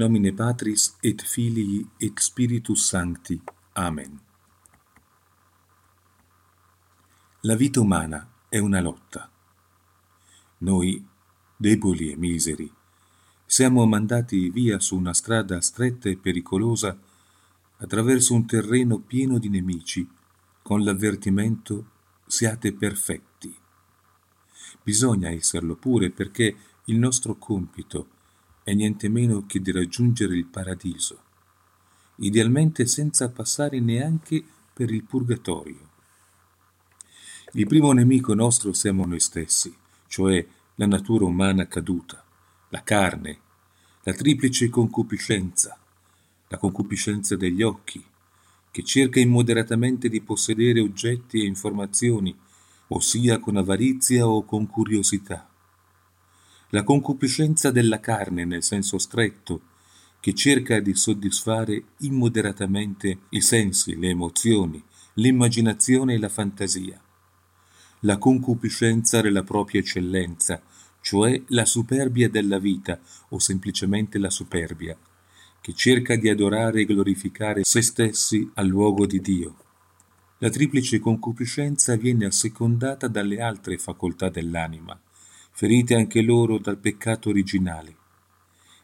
In nomine Patris et Filii et Spiritus Sancti. Amen. La vita umana è una lotta. Noi, deboli e miseri, siamo mandati via su una strada stretta e pericolosa attraverso un terreno pieno di nemici con l'avvertimento siate perfetti. Bisogna esserlo pure perché il nostro compito è niente meno che di raggiungere il paradiso, idealmente senza passare neanche per il purgatorio. Il primo nemico nostro siamo noi stessi, cioè la natura umana caduta, la carne, la triplice concupiscenza, la concupiscenza degli occhi, che cerca immoderatamente di possedere oggetti e informazioni, ossia con avarizia o con curiosità. La concupiscenza della carne nel senso stretto, che cerca di soddisfare immoderatamente i sensi, le emozioni, l'immaginazione e la fantasia la concupiscenza della propria eccellenza, cioè la superbia della vita o semplicemente la superbia, che cerca di adorare e glorificare se stessi al luogo di Dio. La triplice concupiscenza viene assecondata dalle altre facoltà dell'anima, ferite anche loro dal peccato originale.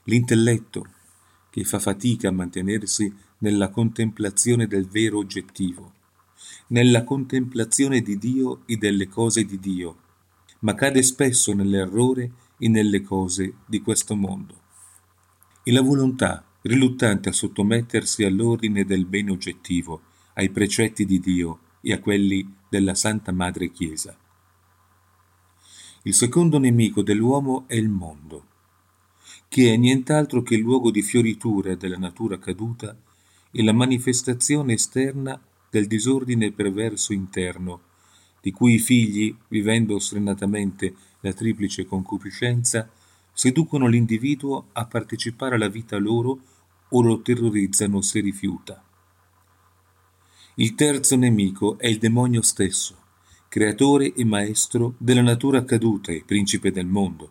L'intelletto, che fa fatica a mantenersi nella contemplazione del vero oggettivo, nella contemplazione di Dio e delle cose di Dio, ma cade spesso nell'errore e nelle cose di questo mondo. E la volontà, riluttante a sottomettersi all'ordine del bene oggettivo, ai precetti di Dio e a quelli della Santa Madre Chiesa. Il secondo nemico dell'uomo è il mondo, che è nient'altro che il luogo di fioritura della natura caduta e la manifestazione esterna del disordine perverso interno, di cui i figli, vivendo ostinatamente la triplice concupiscenza, seducono l'individuo a partecipare alla vita loro o lo terrorizzano se rifiuta. Il terzo nemico è il demonio stesso, creatore e maestro della natura caduta e principe del mondo.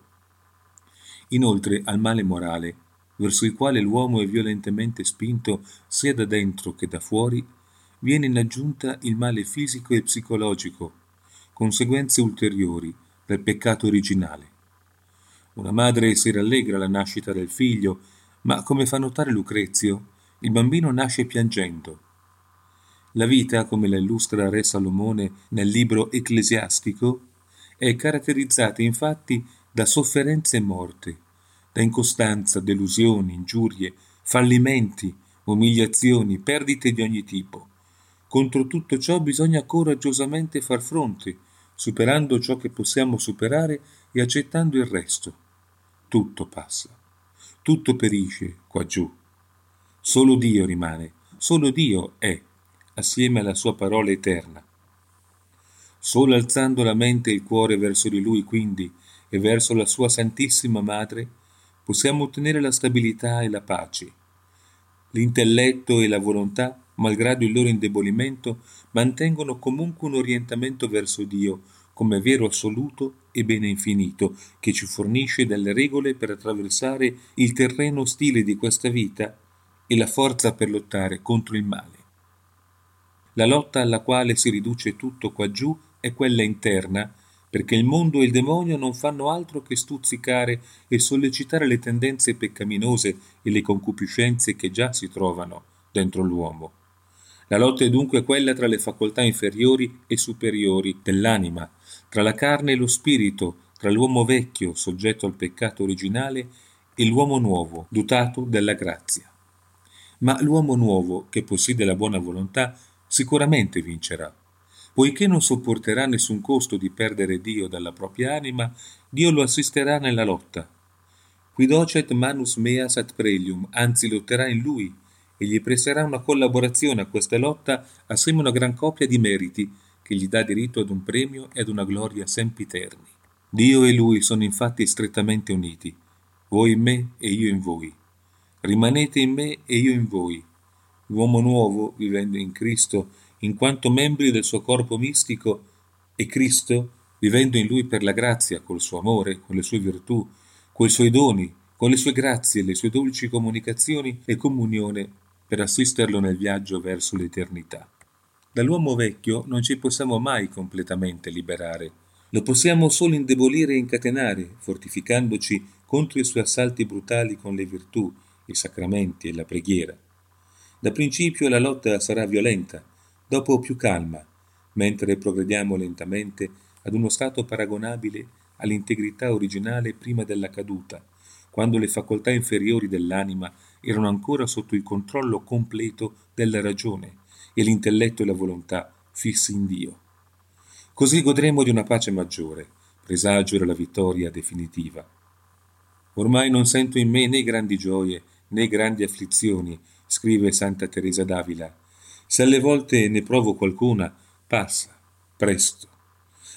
Inoltre al male morale, verso il quale l'uomo è violentemente spinto sia da dentro che da fuori, viene in aggiunta il male fisico e psicologico, conseguenze ulteriori del peccato originale. Una madre si rallegra alla nascita del figlio, ma come fa notare Lucrezio, il bambino nasce piangendo. La vita, come la illustra Re Salomone nel libro ecclesiastico, è caratterizzata infatti da sofferenze e morte, da incostanza, delusioni, ingiurie, fallimenti, umiliazioni, perdite di ogni tipo. Contro tutto ciò bisogna coraggiosamente far fronte, superando ciò che possiamo superare e accettando il resto. Tutto passa, tutto perisce qua giù. Solo Dio rimane, solo Dio è, assieme alla sua parola eterna. Solo alzando la mente e il cuore verso di Lui, quindi, e verso la sua Santissima Madre, possiamo ottenere la stabilità e la pace. L'intelletto e la volontà malgrado il loro indebolimento, mantengono comunque un orientamento verso Dio come vero assoluto e bene infinito, che ci fornisce delle regole per attraversare il terreno ostile di questa vita e la forza per lottare contro il male. La lotta alla quale si riduce tutto qua giù è quella interna, perché il mondo e il demonio non fanno altro che stuzzicare e sollecitare le tendenze peccaminose e le concupiscenze che già si trovano dentro l'uomo. La lotta è dunque quella tra le facoltà inferiori e superiori dell'anima, tra la carne e lo spirito, tra l'uomo vecchio, soggetto al peccato originale, e l'uomo nuovo, dotato della grazia. Ma l'uomo nuovo, che possiede la buona volontà, sicuramente vincerà. Poiché non sopporterà nessun costo di perdere Dio dalla propria anima, Dio lo assisterà nella lotta. Qui docet manus meas at prelium, anzi lotterà in lui, e gli presterà una collaborazione a questa lotta assieme a una gran coppia di meriti che gli dà diritto ad un premio e ad una gloria sempiterni. Dio e lui sono infatti strettamente uniti, voi in me e io in voi. Rimanete in me e io in voi. L'uomo nuovo, vivendo in Cristo, in quanto membri del suo corpo mistico, e Cristo, vivendo in lui per la grazia, col suo amore, con le sue virtù, coi suoi doni, con le sue grazie, le sue dolci comunicazioni e comunione per assisterlo nel viaggio verso l'eternità. Dall'uomo vecchio non ci possiamo mai completamente liberare. Lo possiamo solo indebolire e incatenare, fortificandoci contro i suoi assalti brutali con le virtù, i sacramenti e la preghiera. Da principio la lotta sarà violenta, dopo più calma, mentre progrediamo lentamente ad uno stato paragonabile all'integrità originale prima della caduta, quando le facoltà inferiori dell'anima erano ancora sotto il controllo completo della ragione e l'intelletto e la volontà fissi in Dio. Così godremo di una pace maggiore, presagio della vittoria definitiva. Ormai non sento in me né grandi gioie né grandi afflizioni, scrive Santa Teresa d'Avila. Se alle volte ne provo qualcuna, passa, presto.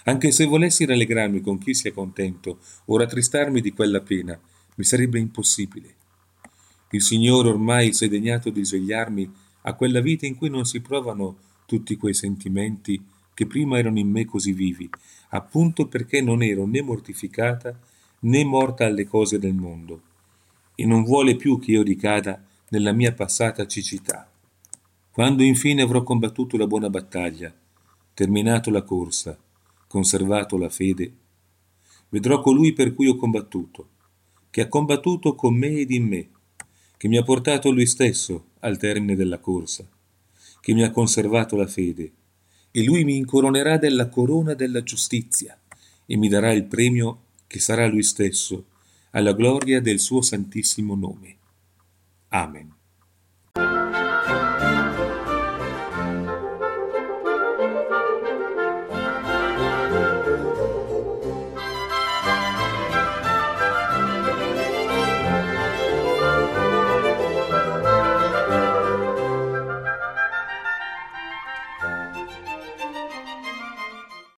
Anche se volessi rallegrarmi con chi sia contento o rattristarmi di quella pena, mi sarebbe impossibile. Il Signore ormai si è degnato di svegliarmi a quella vita in cui non si provano tutti quei sentimenti che prima erano in me così vivi, appunto perché non ero né mortificata né morta alle cose del mondo, e non vuole più che io ricada nella mia passata cecità. Quando infine avrò combattuto la buona battaglia, terminato la corsa, conservato la fede, vedrò colui per cui ho combattuto, che ha combattuto con me ed in me, che mi ha portato lui stesso al termine della corsa, che mi ha conservato la fede, e lui mi incoronerà della corona della giustizia e mi darà il premio che sarà lui stesso, alla gloria del suo santissimo nome. Amen.